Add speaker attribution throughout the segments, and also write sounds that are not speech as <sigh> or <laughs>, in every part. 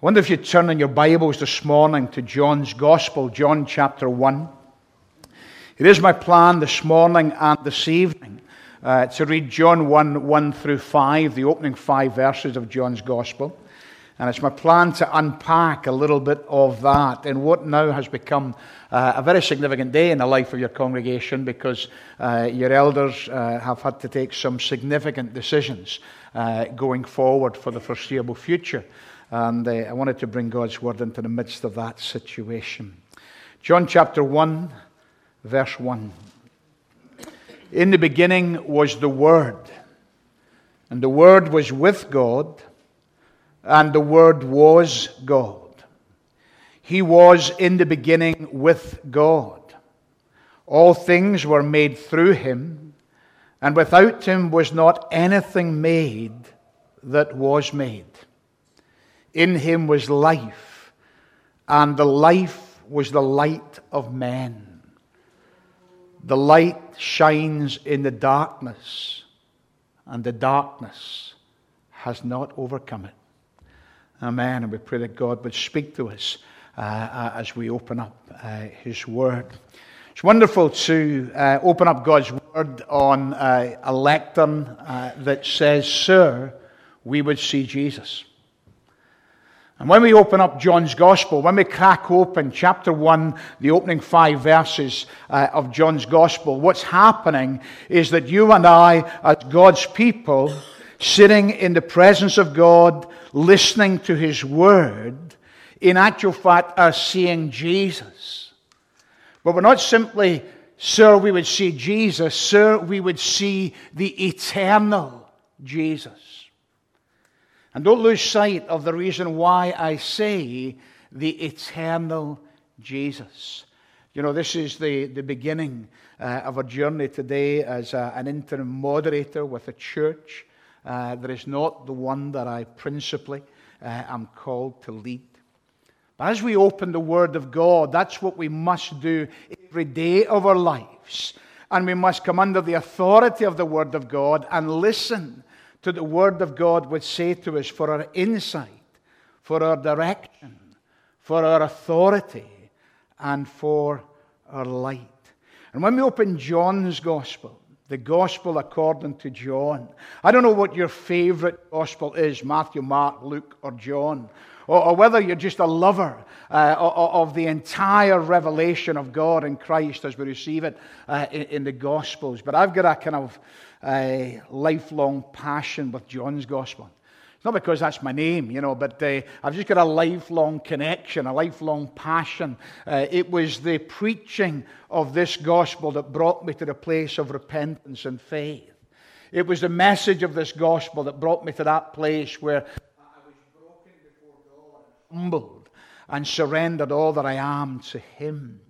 Speaker 1: I wonder if you turn in your Bibles this morning to John's Gospel, John chapter 1. It is my plan this morning and this evening uh, to read John 1 1 through 5, the opening five verses of John's Gospel. And it's my plan to unpack a little bit of that in what now has become uh, a very significant day in the life of your congregation because uh, your elders uh, have had to take some significant decisions uh, going forward for the foreseeable future. And uh, I wanted to bring God's word into the midst of that situation. John chapter 1, verse 1. In the beginning was the Word, and the Word was with God, and the Word was God. He was in the beginning with God. All things were made through him, and without him was not anything made that was made. In him was life, and the life was the light of men. The light shines in the darkness, and the darkness has not overcome it. Amen. And we pray that God would speak to us uh, uh as we open up uh, His Word. It's wonderful to uh, open up God's Word on uh, a lectern uh, that says, Sir, we would see Jesus. And when we open up John's Gospel, when we crack open chapter 1, the opening five verses uh, of John's Gospel, what's happening is that you and I, as God's people, sitting in the presence of God, listening to His Word, in actual fact are seeing Jesus. But we're not simply, sir, we would see Jesus, sir, we would see the eternal Jesus. And don't lose sight of the reason why I say the eternal Jesus. You know, this is the, the beginning uh, of a journey today as a, an interim moderator with a church uh, that is not the one that I principally uh, am called to lead. But as we open the Word of God, that's what we must do every day of our lives. And we must come under the authority of the Word of God and listen to the Word of God would say to us for our insight, for our direction, for our authority, and for our light. And when we open John's Gospel, the Gospel according to John, I don't know what your favorite Gospel is Matthew, Mark, Luke, or John, or, or whether you're just a lover uh, of, the entire revelation of God in Christ as we receive it uh, in, in the Gospels. But I've got a kind of a lifelong passion with John's gospel. Not because that's my name, you know, but uh, I've just got a lifelong connection, a lifelong passion. Uh, it was the preaching of this gospel that brought me to the place of repentance and faith. It was the message of this gospel that brought me to that place where I was broken before God, humbled, and surrendered all that I am to Him.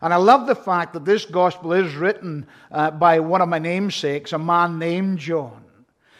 Speaker 1: And I love the fact that this gospel is written uh, by one of my namesakes, a man named John.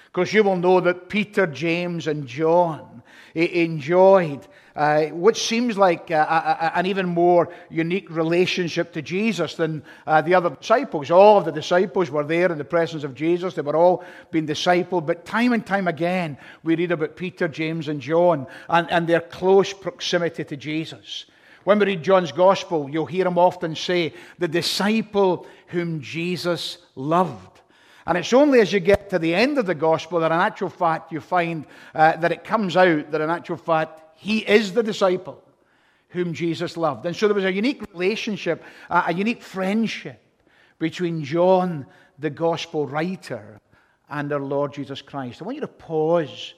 Speaker 1: Because you will know that Peter, James, and John enjoyed uh, what seems like a, a, an even more unique relationship to Jesus than uh, the other disciples. All of the disciples were there in the presence of Jesus, they were all being discipled. But time and time again, we read about Peter, James, and John and, and their close proximity to Jesus. When we read John's gospel, you'll hear him often say, the disciple whom Jesus loved. And it's only as you get to the end of the gospel that, in actual fact, you find uh, that it comes out that, in actual fact, he is the disciple whom Jesus loved. And so there was a unique relationship, a unique friendship between John, the gospel writer, and our Lord Jesus Christ. I want you to pause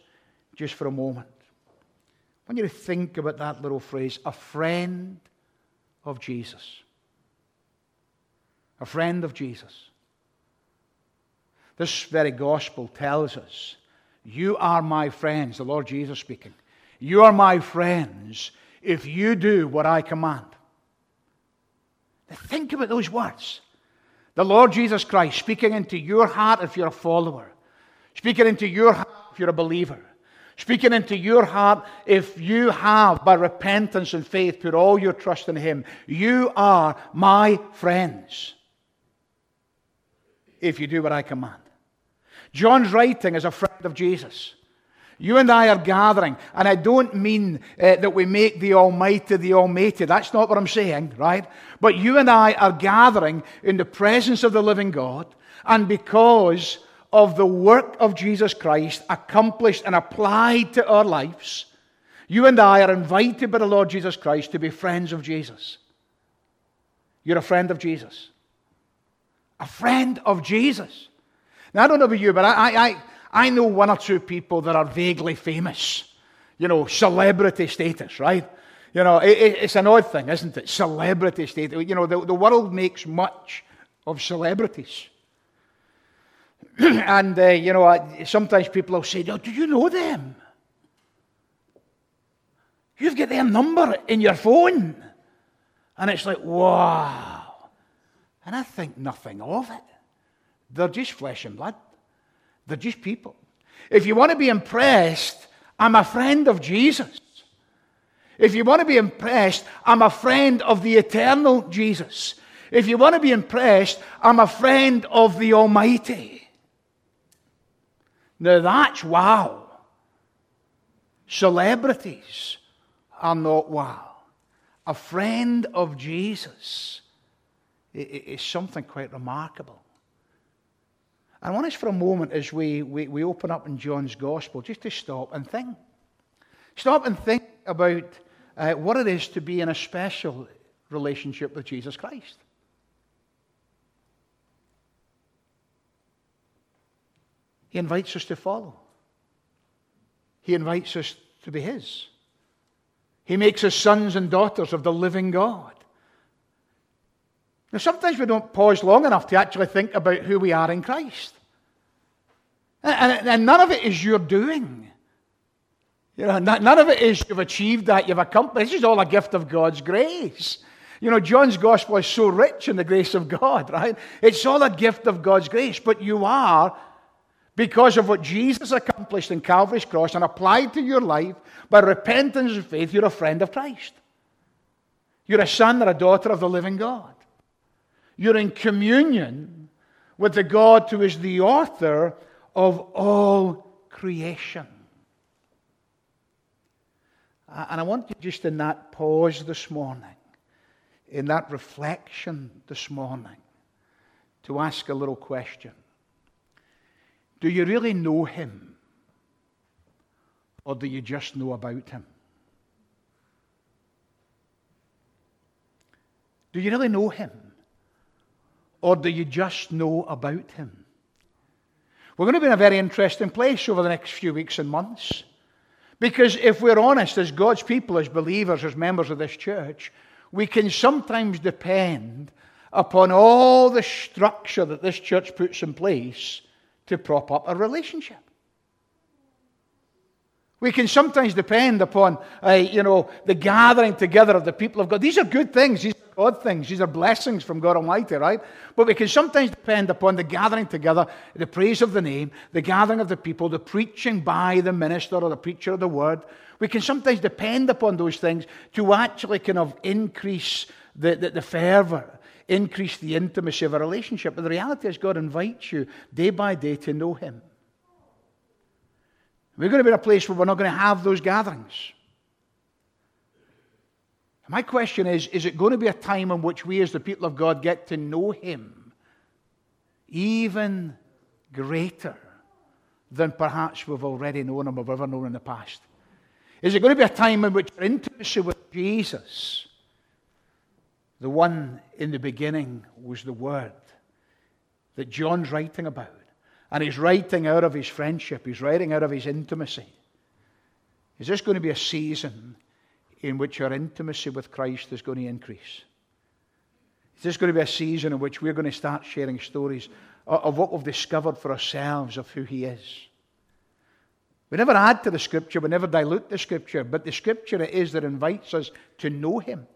Speaker 1: just for a moment I want you to think about that little phrase a friend of Jesus. A friend of Jesus. This very gospel tells us you are my friends, the Lord Jesus speaking. You are my friends if you do what I command. Think about those words. The Lord Jesus Christ speaking into your heart if you're a follower, speaking into your heart if you're a believer speaking into your heart, if you have, by repentance and faith, put all your trust in Him, you are my friends. If you do what I command. John's writing as a friend of Jesus. You and I are gathering, and I don't mean uh, that we make the Almighty the Almighty. That's not what I'm saying, right? But you and I are gathering in the presence of the living God, and because of the work of Jesus Christ accomplished and applied to our lives, you and I are invited by the Lord Jesus Christ to be friends of Jesus. You're a friend of Jesus. A friend of Jesus. Now, I don't know about you, but I, I, I know one or two people that are vaguely famous. You know, celebrity status, right? You know, it, it's an odd thing, isn't it? Celebrity status. You know, the, the world makes much of celebrities. <clears throat> and, uh, you know, sometimes people will say, oh, Do you know them? You've got their number in your phone. And it's like, wow. And I think nothing of it. They're just flesh and blood. They're just people. If you want to be impressed, I'm a friend of Jesus. If you want to be impressed, I'm a friend of the eternal Jesus. If you want to be impressed, I'm a friend of the Almighty. Now that's wow. Celebrities are not wow. A friend of Jesus is something quite remarkable. I want us for a moment as we, we, we open up in John's Gospel just to stop and think. Stop and think about uh, what it is to be in a special relationship with Jesus Christ. He invites us to follow. He invites us to be His. He makes us sons and daughters of the living God. Now, sometimes we don't pause long enough to actually think about who we are in Christ. And, and none of it is your doing. You know, none of it is you've achieved that, you've accomplished. This is all a gift of God's grace. You know, John's gospel is so rich in the grace of God, <laughs> right? It's all a gift of God's grace, but you are, because of what Jesus accomplished in Calvary's cross and applied to your life by repentance and faith, you're a friend of Christ. You're a son or a daughter of the living God. You're in communion with the God who is the author of all creation. And I want you just in that pause this morning, in that reflection this morning, to ask a little question. Do you really know him? Or do you just know about him? Do you really know him? Or do you just know about him? We're going to be in a very interesting place over the next few weeks and months. Because if we're honest, as God's people, as believers, as members of this church, we can sometimes depend upon all the structure that this church puts in place to prop up a relationship. We can sometimes depend upon, uh, you know, the gathering together of the people of God. These are good things. These God things. These are blessings from God Almighty, right? But we can sometimes depend upon the gathering together, the praise of the name, the gathering of the people, the preaching by the minister or the preacher of the word. We can sometimes depend upon those things to actually kind of increase the, the, the fervor, increase the intimacy of a relationship. But the reality is, God invites you day by day to know Him. We're going to be in a place where we're not going to have those gatherings. My question is is it going to be a time in which we, as the people of God, get to know Him even greater than perhaps we've already known Him or we've ever known in the past? Is it going to be a time in which our intimacy with Jesus, the one in the beginning, was the Word that John's writing about? And he's writing out of his friendship, he's writing out of his intimacy. Is this going to be a season in which our intimacy with Christ is going to increase. Is this going to be a season in which we're going to start sharing stories of what we've discovered for ourselves of who He is? We never add to the Scripture, we never dilute the Scripture, but the Scripture it is that invites us to know Him.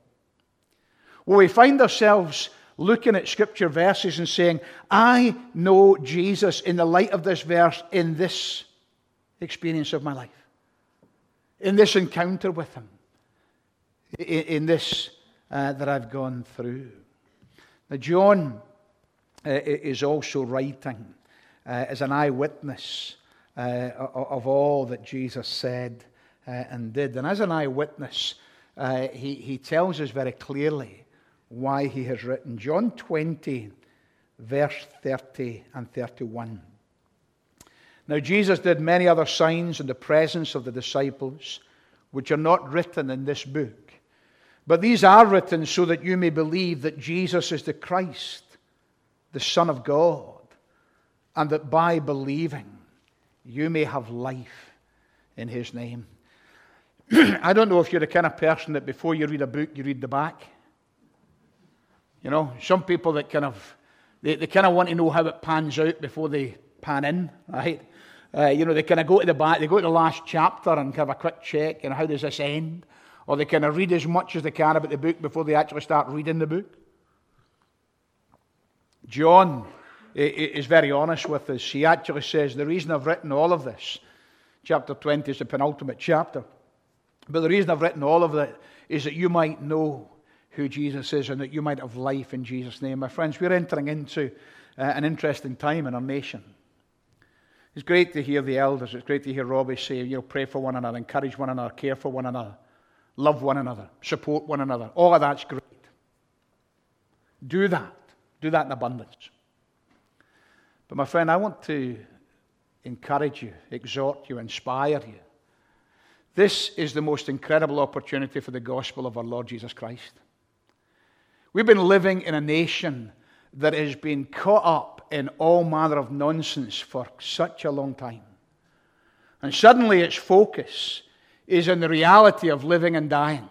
Speaker 1: Well, we find ourselves looking at Scripture verses and saying, I know Jesus in the light of this verse in this experience of my life, in this encounter with Him in this uh, that I've gone through. Now, John uh, is also writing uh, as an eyewitness uh, of all that Jesus said uh, and did. And as an eyewitness, he, he tells us very clearly why he has written. John 20, verse 30 and 31. Now, Jesus did many other signs in the presence of the disciples, which are not written in this book. But these are written so that you may believe that Jesus is the Christ, the Son of God, and that by believing you may have life in his name. <clears throat> I don't know if you're the kind of person that before you read a book, you read the back. You know, some people that kind of, they, they kind of want to know how it pans out before they pan in, right? Uh, you know, they kind of go to the back, they go to the last chapter and have a quick check, and how does this end? Or they kind of read as much as they can about the book before they actually start reading the book. John is very honest with us. He actually says, The reason I've written all of this, chapter 20 is the penultimate chapter, but the reason I've written all of it is that you might know who Jesus is and that you might have life in Jesus' name. My friends, we're entering into uh, an interesting time in our nation. It's great to hear the elders. It's great to hear Robbie say, you know, pray for one another, encourage one another, care for one another, love one another, support one another. All of that's great. Do that. Do that in abundance. But my friend, I want to encourage you, exhort you, inspire you. This is the most incredible opportunity for the gospel of our Lord Jesus Christ. We've been living in a nation that has been caught up in all manner of nonsense for such a long time. And suddenly its focus is in the reality of living and dying.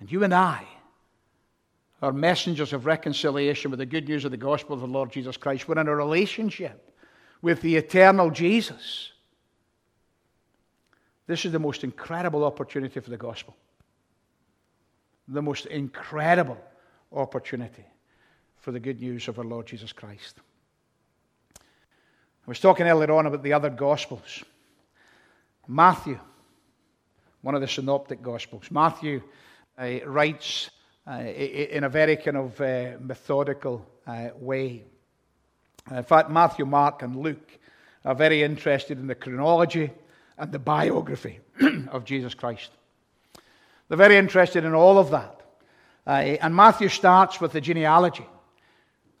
Speaker 1: And you and I are messengers of reconciliation with the good news of the gospel of the Lord Jesus Christ. We're in a relationship with the eternal Jesus. This is the most incredible opportunity for the gospel. The most incredible opportunity for the good news of our Lord Jesus Christ. I was talking earlier on about the other Gospels. Matthew, one of the synoptic Gospels, Matthew uh, writes uh, in a very kind of uh, methodical uh, way. In fact, Matthew, Mark, and Luke are very interested in the chronology and the biography <clears throat> of Jesus Christ. They're very interested in all of that. Uh, and Matthew starts with the genealogy.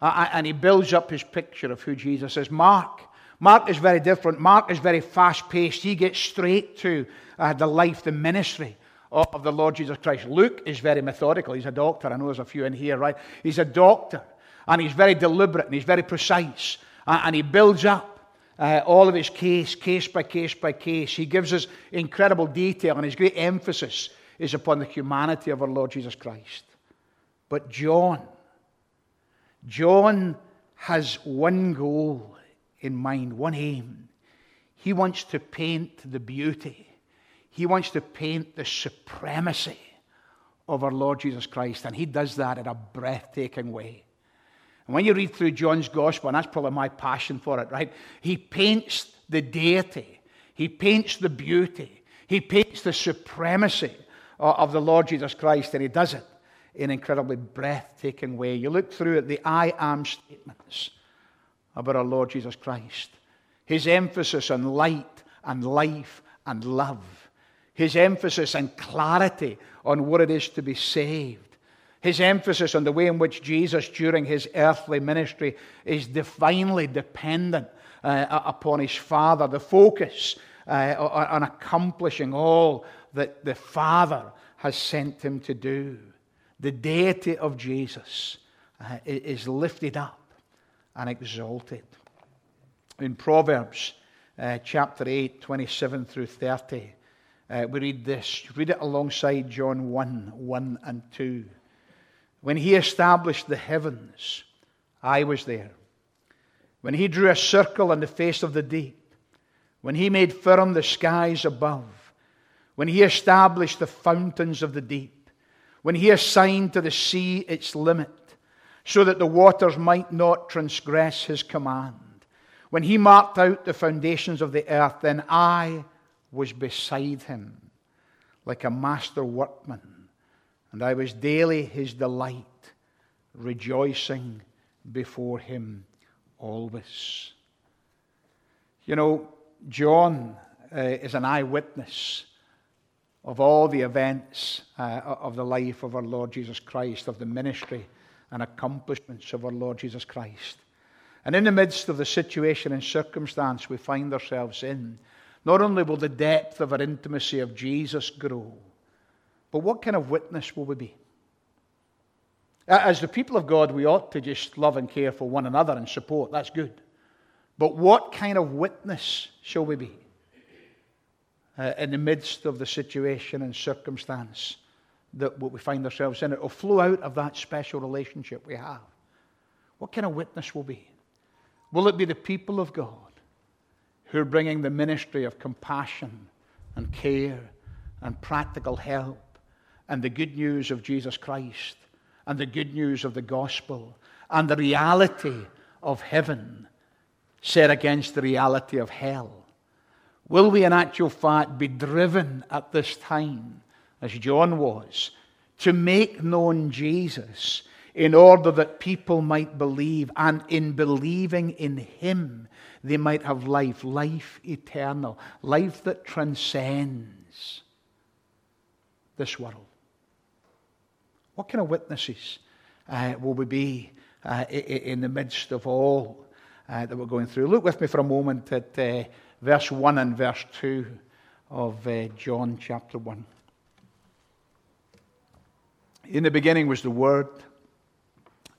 Speaker 1: Uh, and he builds up his picture of who Jesus is. Mark, Mark is very different. Mark is very fast paced. He gets straight to uh, the life, the ministry of the Lord Jesus Christ. Luke is very methodical. He's a doctor. I know there's a few in here, right? He's a doctor. And he's very deliberate and he's very precise. And he builds up uh, all of his case, case by case by case. He gives us incredible detail, and his great emphasis is upon the humanity of our Lord Jesus Christ. But John, John has one goal in mind, one aim. He wants to paint the beauty, he wants to paint the supremacy of our Lord Jesus Christ, and he does that in a breathtaking way. And when you read through John's gospel, and that's probably my passion for it, right? He paints the deity, he paints the beauty, he paints the supremacy of the Lord Jesus Christ, and he does it in an incredibly breathtaking way. You look through at the I am statements about our Lord Jesus Christ, his emphasis on light and life and love, his emphasis and clarity on what it is to be saved. His emphasis on the way in which Jesus, during his earthly ministry, is divinely dependent uh, upon his Father. The focus uh, on accomplishing all that the Father has sent him to do the deity of Jesus uh, is lifted up and exalted. In Proverbs uh, chapter 8, 27 through 30, uh, we read this. Read it alongside John 1 1 and 2. When he established the heavens, I was there. When he drew a circle on the face of the deep, when he made firm the skies above, when he established the fountains of the deep, when he assigned to the sea its limit, so that the waters might not transgress his command. When he marked out the foundations of the earth, then I was beside him like a master workman, and I was daily his delight, rejoicing before him always. You know, John uh, is an eyewitness of all the events uh, of the life of our Lord Jesus Christ, of the ministry and accomplishments of our Lord Jesus Christ. And in the midst of the situation and circumstance we find ourselves in, not only will the depth of our intimacy of Jesus grow, but what kind of witness will we be? As the people of God, we ought to just love and care for one another and support. That's good. But what kind of witness shall we be uh, in the midst of the situation and circumstance that what we find ourselves in? It will flow out of that special relationship we have. What kind of witness will be? Will it be the people of God who are bringing the ministry of compassion and care and practical help and the good news of Jesus Christ and the good news of the gospel and the reality of heaven set against the reality of hell? Will we, in actual fact, be driven at this time, as John was, to make known Jesus in order that people might believe, and in believing in Him, they might have life, life eternal, life that transcends this world. What kind of witnesses uh, will we be uh, in the midst of all uh, that we're going through? Look with me for a moment at uh, verse 1 and verse 2 of uh, John chapter 1. In the beginning was the Word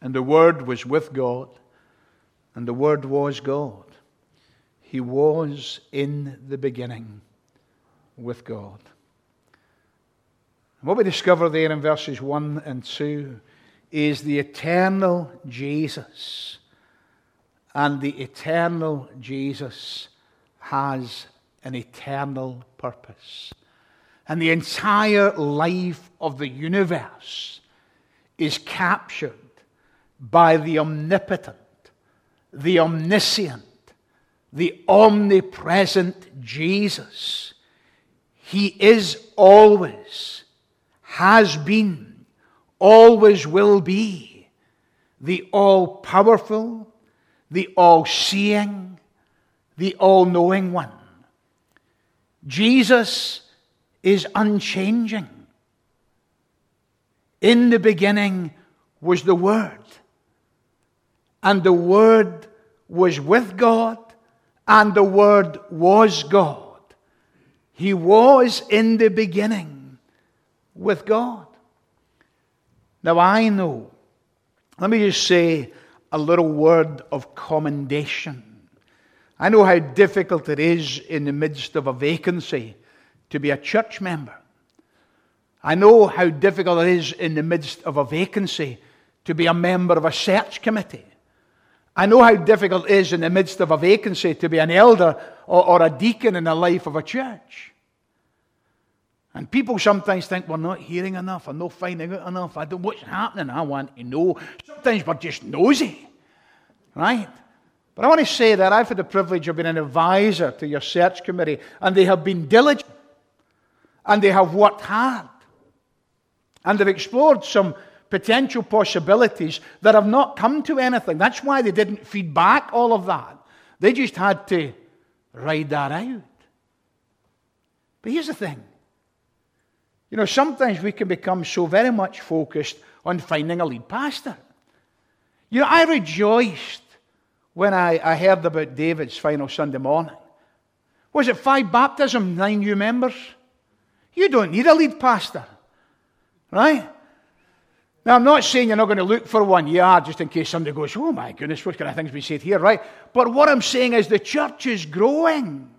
Speaker 1: and the Word was with God, and the Word was God. He was in the beginning with God. What we discover there in verses 1 and 2 is the eternal Jesus. And the eternal Jesus has an eternal purpose. And the entire life of the universe is captured by the omnipotent, the omniscient, the omnipresent Jesus. He is always, has been, always will be the all powerful, the all seeing, the all knowing one. Jesus is unchanging. In the beginning was the Word and the Word was with God, and the Word was God. He was in the beginning with God. Now I know, let me just say a little word of commendation. I know how difficult it is in the midst of a vacancy to be a church member. I know how difficult it is in the midst of a vacancy to be a member of a search committee. I know how difficult it is in the midst of a vacancy to be an elder or, or a deacon in the life of a church. And people sometimes think we're not hearing enough, or not finding out enough. I don't what's happening. I want to know. Sometimes we're just nosy, right? But I want to say that I've had the privilege of being an advisor to your search committee, and they have been diligent, and they have worked hard, and they've explored some potential possibilities that have not come to anything. That's why they didn't feed back all of that. They just had to ride that out. But here's the thing you know, sometimes we can become so very much focused on finding a lead pastor. You know, I rejoiced when I, I heard about David's final Sunday morning. Was it five baptisms, nine new members? You don't need a lead pastor, right? Now, I'm not saying you're not going to look for one. You are, just in case somebody goes, oh my goodness, what kind of things we said here, right? But what I'm saying is the church is growing.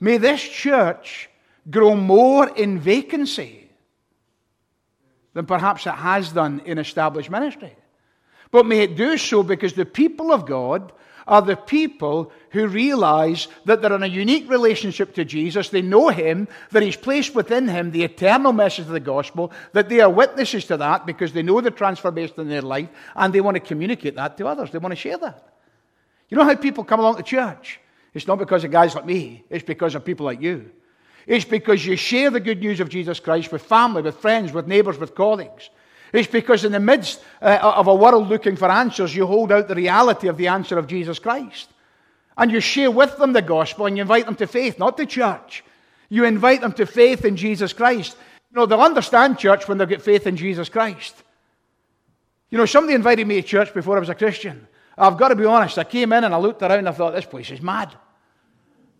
Speaker 1: May this church grow more in vacancy than perhaps it has done in established ministry. But may it do so because the people of God are the people who realize that they're in a unique relationship to Jesus. They know Him, that He's placed within Him the eternal message of the gospel, that they are witnesses to that because they know the transformation in their life and they want to communicate that to others. They want to share that. You know how people come along to church? It's not because of guys like me, it's because of people like you. It's because you share the good news of Jesus Christ with family, with friends, with neighbors, with colleagues. It's because in the midst uh, of a world looking for answers, you hold out the reality of the answer of Jesus Christ. And you share with them the gospel and you invite them to faith, not to church. You invite them to faith in Jesus Christ. You know, they'll understand church when they get faith in Jesus Christ. You know, somebody invited me to church before I was a Christian. I've got to be honest, I came in and I looked around and I thought, this place is mad.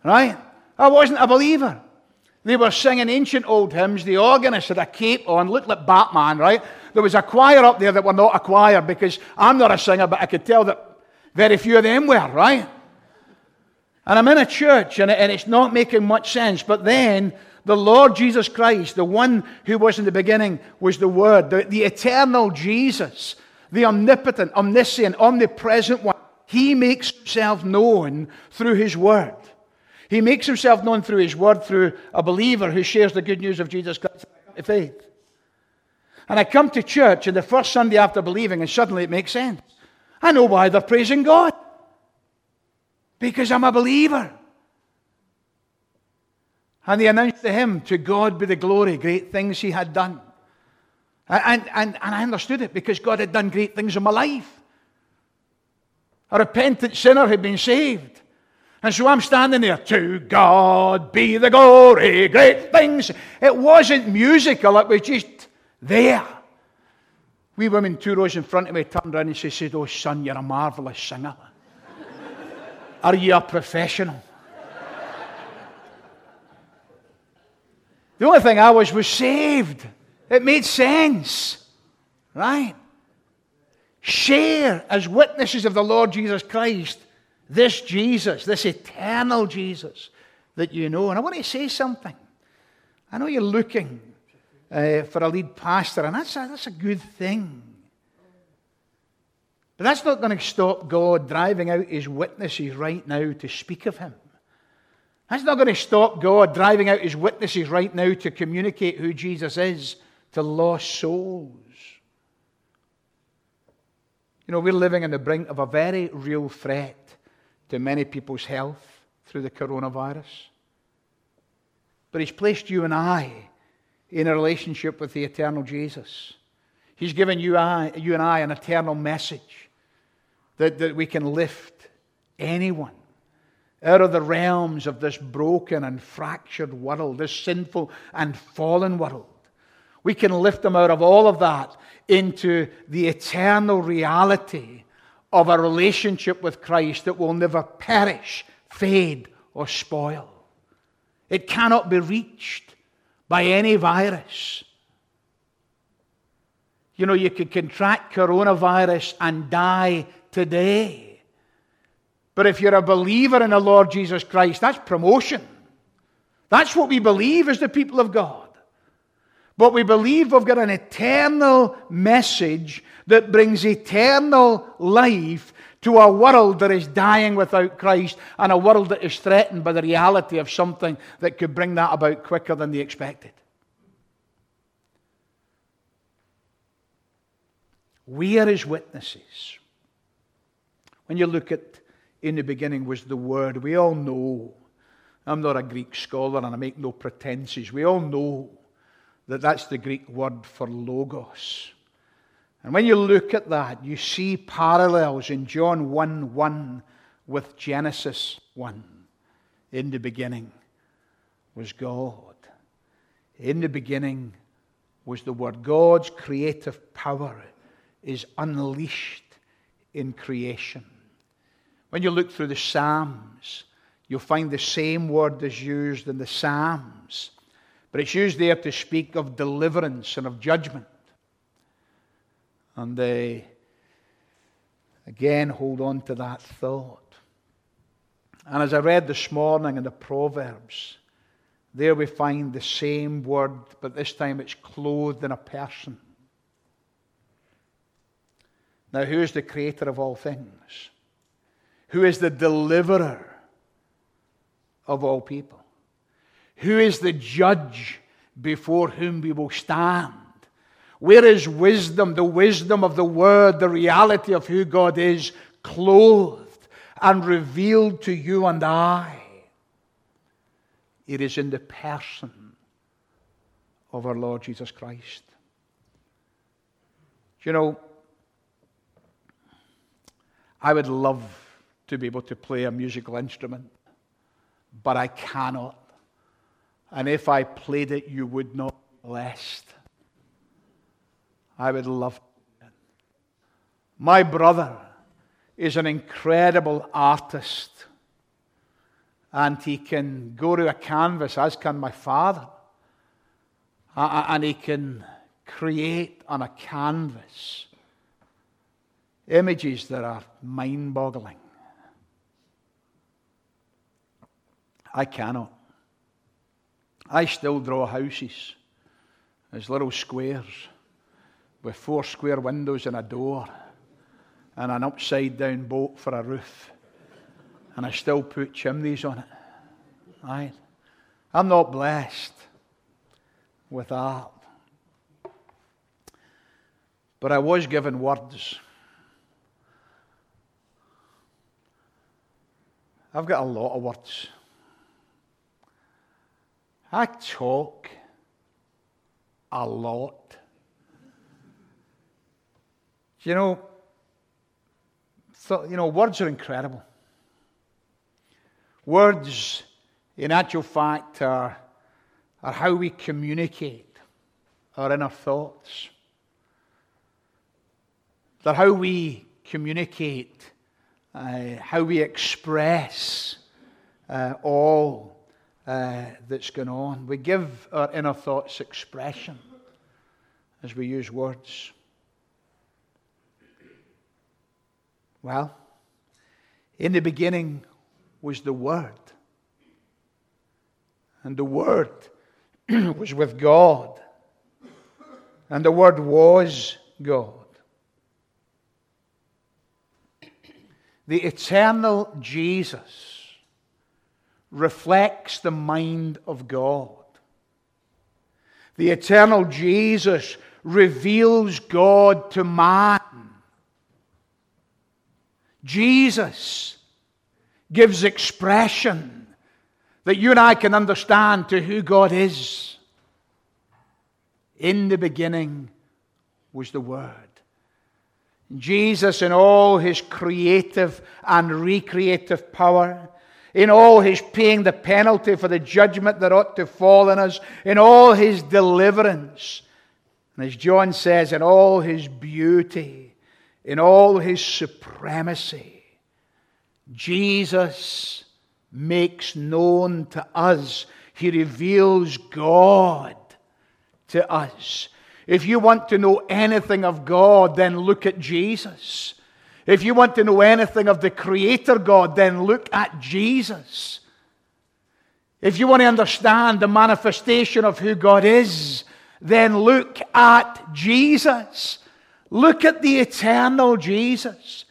Speaker 1: Right? I wasn't a believer. They were singing ancient old hymns. The organist had a cape on, looked like Batman, right? There was a choir up there that were not a choir because I'm not a singer, but I could tell that very few of them were, right? And I'm in a church and, it's not making much sense. But then the Lord Jesus Christ, the one who was in the beginning, was the Word, the, the eternal Jesus, the omnipotent, omniscient, omnipresent one. He makes himself known through his Word. He makes himself known through his Word, through a believer who shares the good news of Jesus Christ faith. And I come to church on the first Sunday after believing, and suddenly it makes sense. I know why they're praising God. Because I'm a believer. And they announced to him, To God be the glory, great things he had done. And, and, and I understood it because God had done great things in my life. A repentant sinner had been saved. And so I'm standing there, to God be the glory, great things. It wasn't musical, it was just there. We women two rows in front of me turned around and she said, Oh, son, you're a marvelous singer. Are you a professional? the only thing I was was saved. It made sense. Right? Share as witnesses of the Lord Jesus Christ this Jesus, this eternal Jesus that you know. And I want to say something. I know you're looking uh, for a lead pastor, and that's a, that's a good thing. But that's not going to stop God driving out his witnesses right now to speak of him. That's not going to stop God driving out his witnesses right now to communicate who Jesus is to lost souls. You know, we're living on the brink of a very real threat to many people's health through the coronavirus. But He's placed you and I in a relationship with the eternal Jesus. He's given you, I, you and I an eternal message that, that we can lift anyone out of the realms of this broken and fractured world, this sinful and fallen world. We can lift them out of all of that into the eternal reality of a relationship with Christ that will never perish, fade, or spoil. It cannot be reached by any virus. You know, you could contract coronavirus and die today. But if you're a believer in the Lord Jesus Christ, that's promotion. That's what we believe as the people of God. But we believe we've got an eternal message that brings eternal life to a world that is dying without Christ and a world that is threatened by the reality of something that could bring that about quicker than they expected. We are his witnesses. When you look at in the beginning was the Word, we all know. I'm not a Greek scholar and I make no pretenses. We all know that that's the Greek word for logos. And when you look at that, you see parallels in John 1 1 with Genesis 1. In the beginning was God. In the beginning was the Word. God's creative power is unleashed in creation. When you look through the Psalms, you'll find the same word is used in the Psalms, but it's used there to speak of deliverance and of judgment. And they again hold on to that thought. And as I read this morning in the Proverbs, there we find the same word, but this time it's clothed in a person. Now, who is the creator of all things? Who is the deliverer of all people? Who is the judge before whom we will stand? Where is wisdom, the wisdom of the Word, the reality of who God is, clothed and revealed to you and I? It is in the person of our Lord Jesus Christ. you know, I would love to be able to play a musical instrument, but I cannot. And if I played it, you would not be blessed. I would love it. My brother is an incredible artist, and he can go to a canvas, as can my father, and he can create on a canvas images that are mind boggling. I cannot. I still draw houses as little squares with four square windows and a door and an upside down boat for a roof. And I still put chimneys on it. Right? I'm not blessed with art. But I was given words. I've got a lot of words. I talk a lot. You know, so, you know, words are incredible. Words, in actual fact, are, are how we communicate our inner thoughts. They're how we communicate, uh, how we express uh, all uh, that's going on. We give our inner thoughts expression as we use words. Well, in the beginning was the Word. And the Word <clears throat> was with God. And the Word was God. The eternal Jesus reflects the mind of God. The eternal Jesus reveals God to man. Jesus gives expression that you and I can understand to who God is. In the beginning was the Word. Jesus, in all his creative and recreative power, in all his paying the penalty for the judgment that ought to fall on us, in all his deliverance, and as John says, in all his beauty, in all his supremacy, Jesus makes known to us, he reveals God to us. If you want to know anything of God, then look at Jesus. If you want to know anything of the Creator God, then look at Jesus. If you want to understand the manifestation of who God is, then look at Jesus. Look at the eternal Jesus.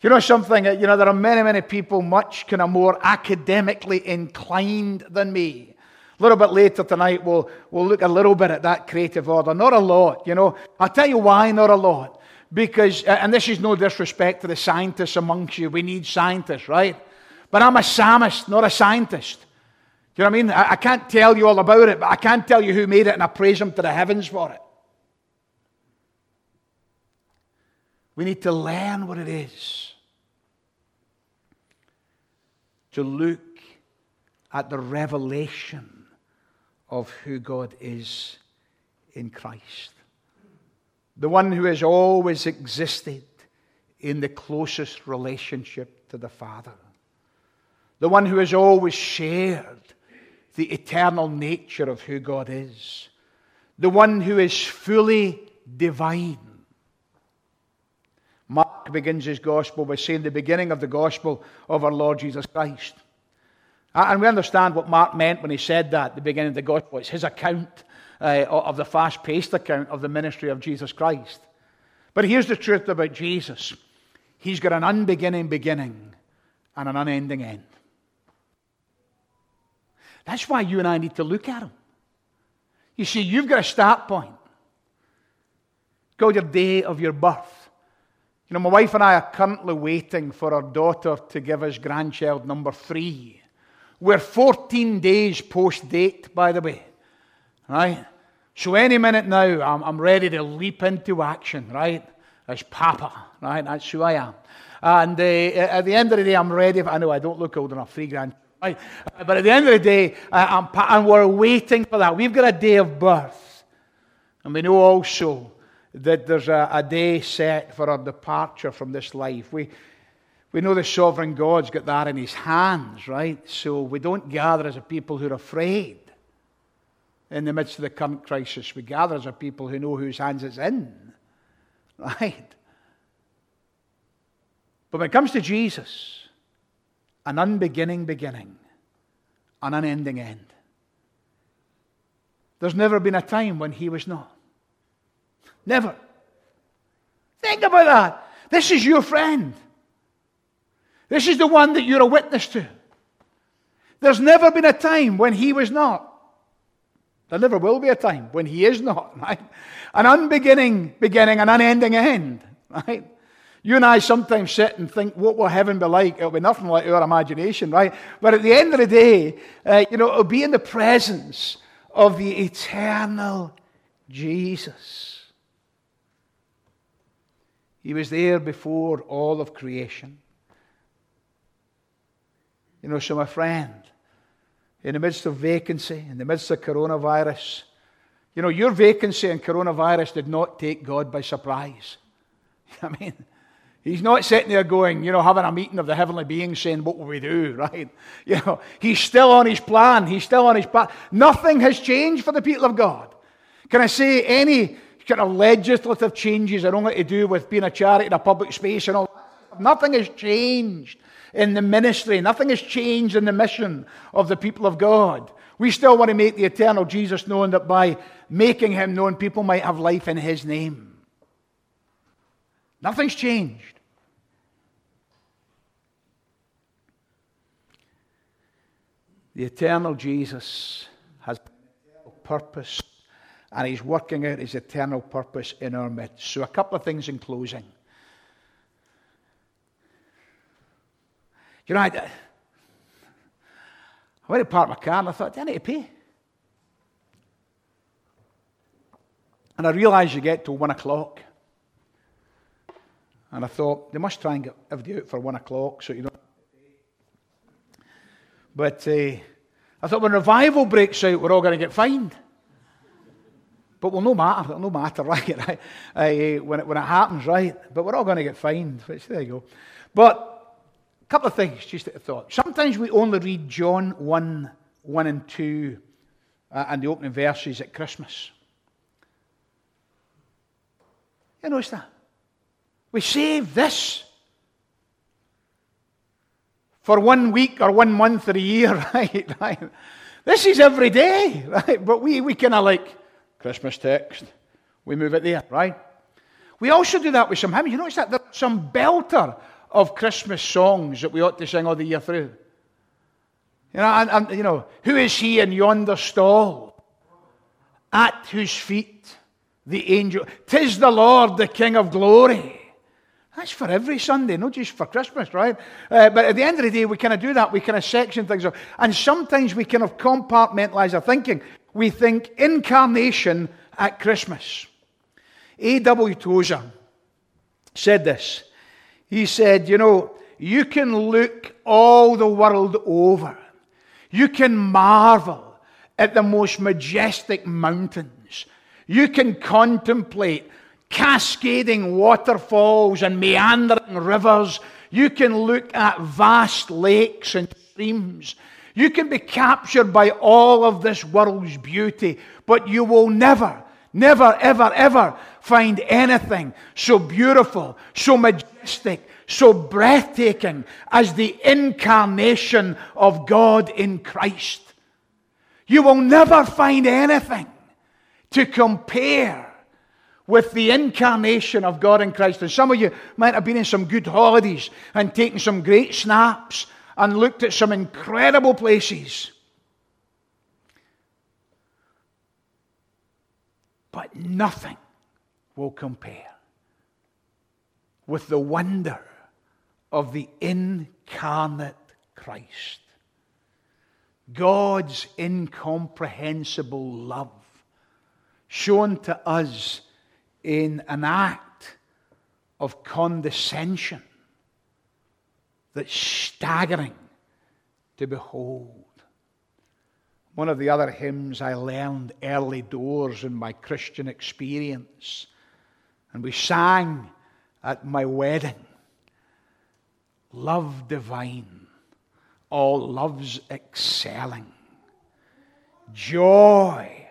Speaker 1: You know something? You know, there are many, many people much kind of more academically inclined than me a little bit later tonight, we'll, we'll look a little bit at that creative order. Not a lot, you know. I'll tell you why not a lot. Because, and this is no disrespect to the scientists amongst you. We need scientists, right? But I'm a psalmist, not a scientist. Do you know what I mean? I, can't tell you all about it, but I can tell you who made it, and I praise him to the heavens for it. We need to learn what it is to look at the revelation of who God is in Christ. The one who has always existed in the closest relationship to the Father. The one who has always shared the eternal nature of who God is. The one who is fully divine. Mark begins his gospel by saying the beginning of the gospel of our Lord Jesus Christ. Uh, and we understand what Mark meant when he said that at the beginning of the gospel. It's his account uh, of the fast paced account of the ministry of Jesus Christ. But here's the truth about Jesus He's got an unbeginning beginning and an unending end. That's why you and I need to look at him. You see, you've got a start point. Go your day of your birth. You know, my wife and I are currently waiting for our daughter to give us grandchild number three. We're 14 days post date, by the way. Right? So any minute now, I'm, I'm ready to leap into action, right? As Papa, right? That's who I am. And uh, at the end of the day, I'm ready. I know I don't look old enough, three grand. Right? But at the end of the day, uh, and we're waiting for that. We've got a day of birth. And we know also that there's a, a day set for our departure from this life. We, we know the sovereign God's got that in his hands, right? So we don't gather as a people who are afraid in the midst of the current crisis. We gather as a people who know whose hands it's in, right? But when it comes to Jesus, an unbeginning beginning, an unending end. There's never been a time when he was not. Never. Think about that. This is your friend. This is the one that you're a witness to. There's never been a time when he was not. There never will be a time when he is not, <laughs> right? An unbeginning beginning, an unending end, right? You and I sometimes sit and think, what will heaven be like? It'll be nothing like our imagination, right? But at the end of the day, uh, you know, it'll be in the presence of the eternal Jesus. He was there before all of creation. You know, so my friend, in the midst of vacancy, in the midst of coronavirus, you know, your vacancy and coronavirus did not take God by surprise. <laughs> I mean, He's not sitting there going, you know, having a meeting of the heavenly beings saying, What will we do, <laughs> right? You know, he's still on his plan. He's still on his path. Nothing has changed for the people of God. Can I say any kind of legislative changes are only to do with being a charity in a public space and all? Nothing has changed in the ministry. Nothing has changed in the mission of the people of God. We still want to make the eternal Jesus known that by making him known, people might have life in his name. Nothing's changed. The eternal Jesus has a purpose and he's working out his eternal purpose in our midst. So, a couple of things in closing. You know, I, I went to park my car and I thought, do I need to pay. And I realised you get to one o'clock. And I thought, they must try and get everybody out for one o'clock so you don't. But uh, I thought when revival breaks out, we're all going to get fined. But well, no matter, no matter, <laughs> right? uh, when, it, when it happens, right? But we're all going to get fined. Which, there you go. But couple of things just a thought. Sometimes we only read John 1, 1 and 2 uh, and the opening verses at Christmas. You notice that? We save this for one week or one month or a year, <laughs> right? right? This is every day, right? But we, we kind of like Christmas text. We move it there, right? We also do that with some hymns. You notice that there's some belter of Christmas songs that we ought to sing all the year through. You know, and, and, you know, who is he in yonder stall? At whose feet the angel, tis the Lord, the King of glory. That's for every Sunday, not just for Christmas, right? Uh, but at the end of the day, we kind of do that. We kind of section things up. And sometimes we kind of compartmentalize our thinking. We think incarnation at Christmas. A.W. Tozer said this. He said, You know, you can look all the world over, you can marvel at the most majestic mountains, you can contemplate cascading waterfalls and meandering rivers. You can look at vast lakes and streams. You can be captured by all of this world's beauty, but you will never, never, ever, ever find anything so beautiful, so majestic, so breathtaking as the incarnation of God in Christ. You will never find anything to compare with the incarnation of God in Christ. And some of you might have been in some good holidays and taken some great snaps and looked at some incredible places. But nothing will compare with the wonder of the incarnate Christ. God's incomprehensible love shown to us in an act of condescension that's staggering to behold. One of the other hymns I learned early doors in my Christian experience, and we sang at my wedding Love divine, all loves excelling, joy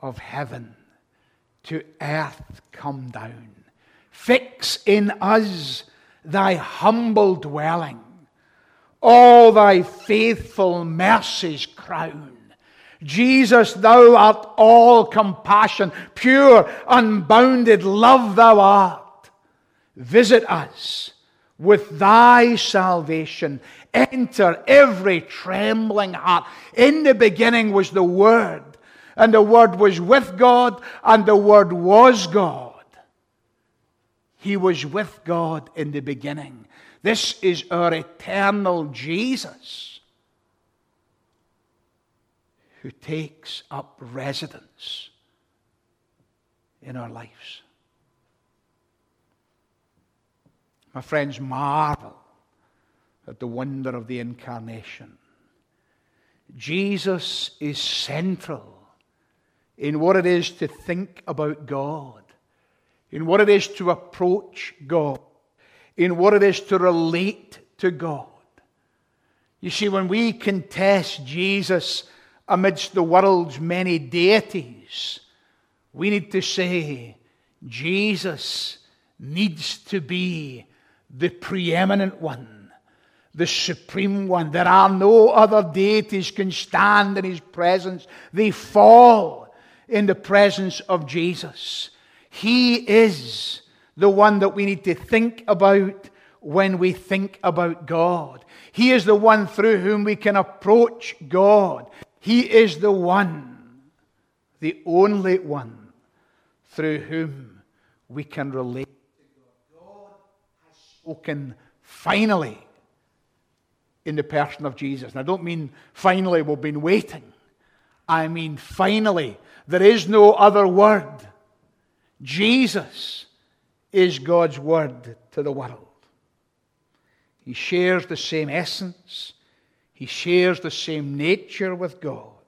Speaker 1: of heaven to earth come down. Fix in us thy humble dwelling, all thy faithful mercies crown. Jesus, thou art all compassion, pure, unbounded love thou art. Visit us with thy salvation. Enter every trembling heart. In the beginning was the Word, and the Word was with God, and the Word was God. He was with God in the beginning. This is our eternal Jesus who takes up residence in our lives. My friends, marvel at the wonder of the incarnation. Jesus is central in what it is to think about God, in what it is to approach God, in what it is to relate to God. You see, when we contest Jesus amidst the world's many deities, we need to say, Jesus needs to be the preeminent one, the supreme one. There are no other deities can stand in his presence. They fall in the presence of Jesus. He is the one that we need to think about when we think about God. He is the one through whom we can approach God. He is the one, the only one through whom we can relate spoken finally in the person of Jesus. And I don't mean finally we've been waiting. I mean finally. There is no other word. Jesus is God's word to the world. He shares the same essence. He shares the same nature with God.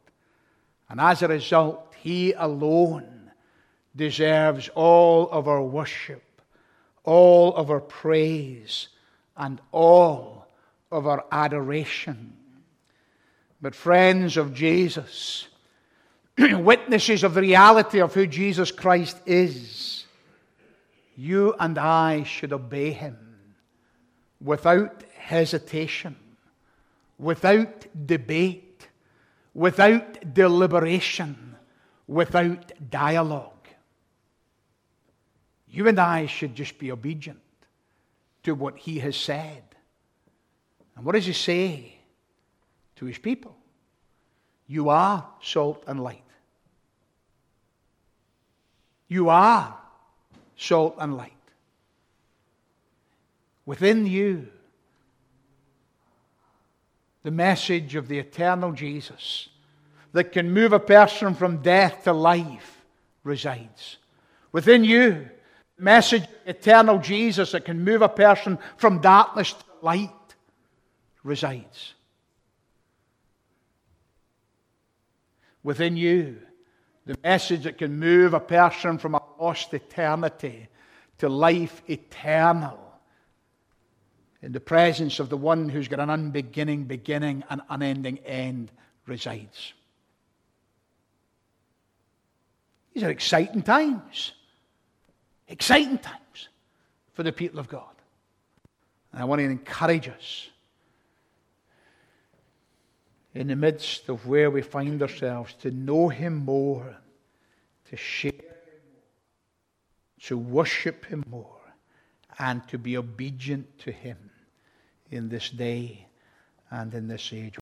Speaker 1: And as a result, He alone deserves all of our worship all of our praise and all of our adoration. But, friends of Jesus, <clears throat> witnesses of the reality of who Jesus Christ is, you and I should obey him without hesitation, without debate, without deliberation, without dialogue. You and I should just be obedient to what he has said. And what does he say to his people? You are salt and light. You are salt and light. Within you, the message of the eternal Jesus that can move a person from death to life resides. Within you, message, of eternal Jesus that can move a person from darkness to light resides. Within you, the message that can move a person from a lost eternity to life eternal in the presence of the one who's got an unbeginning beginning and unending end resides. These are exciting times. Exciting times for the people of God. And I want to encourage us in the midst of where we find ourselves to know Him more, to share Him more, to worship Him more, and to be obedient to Him in this day and in this age.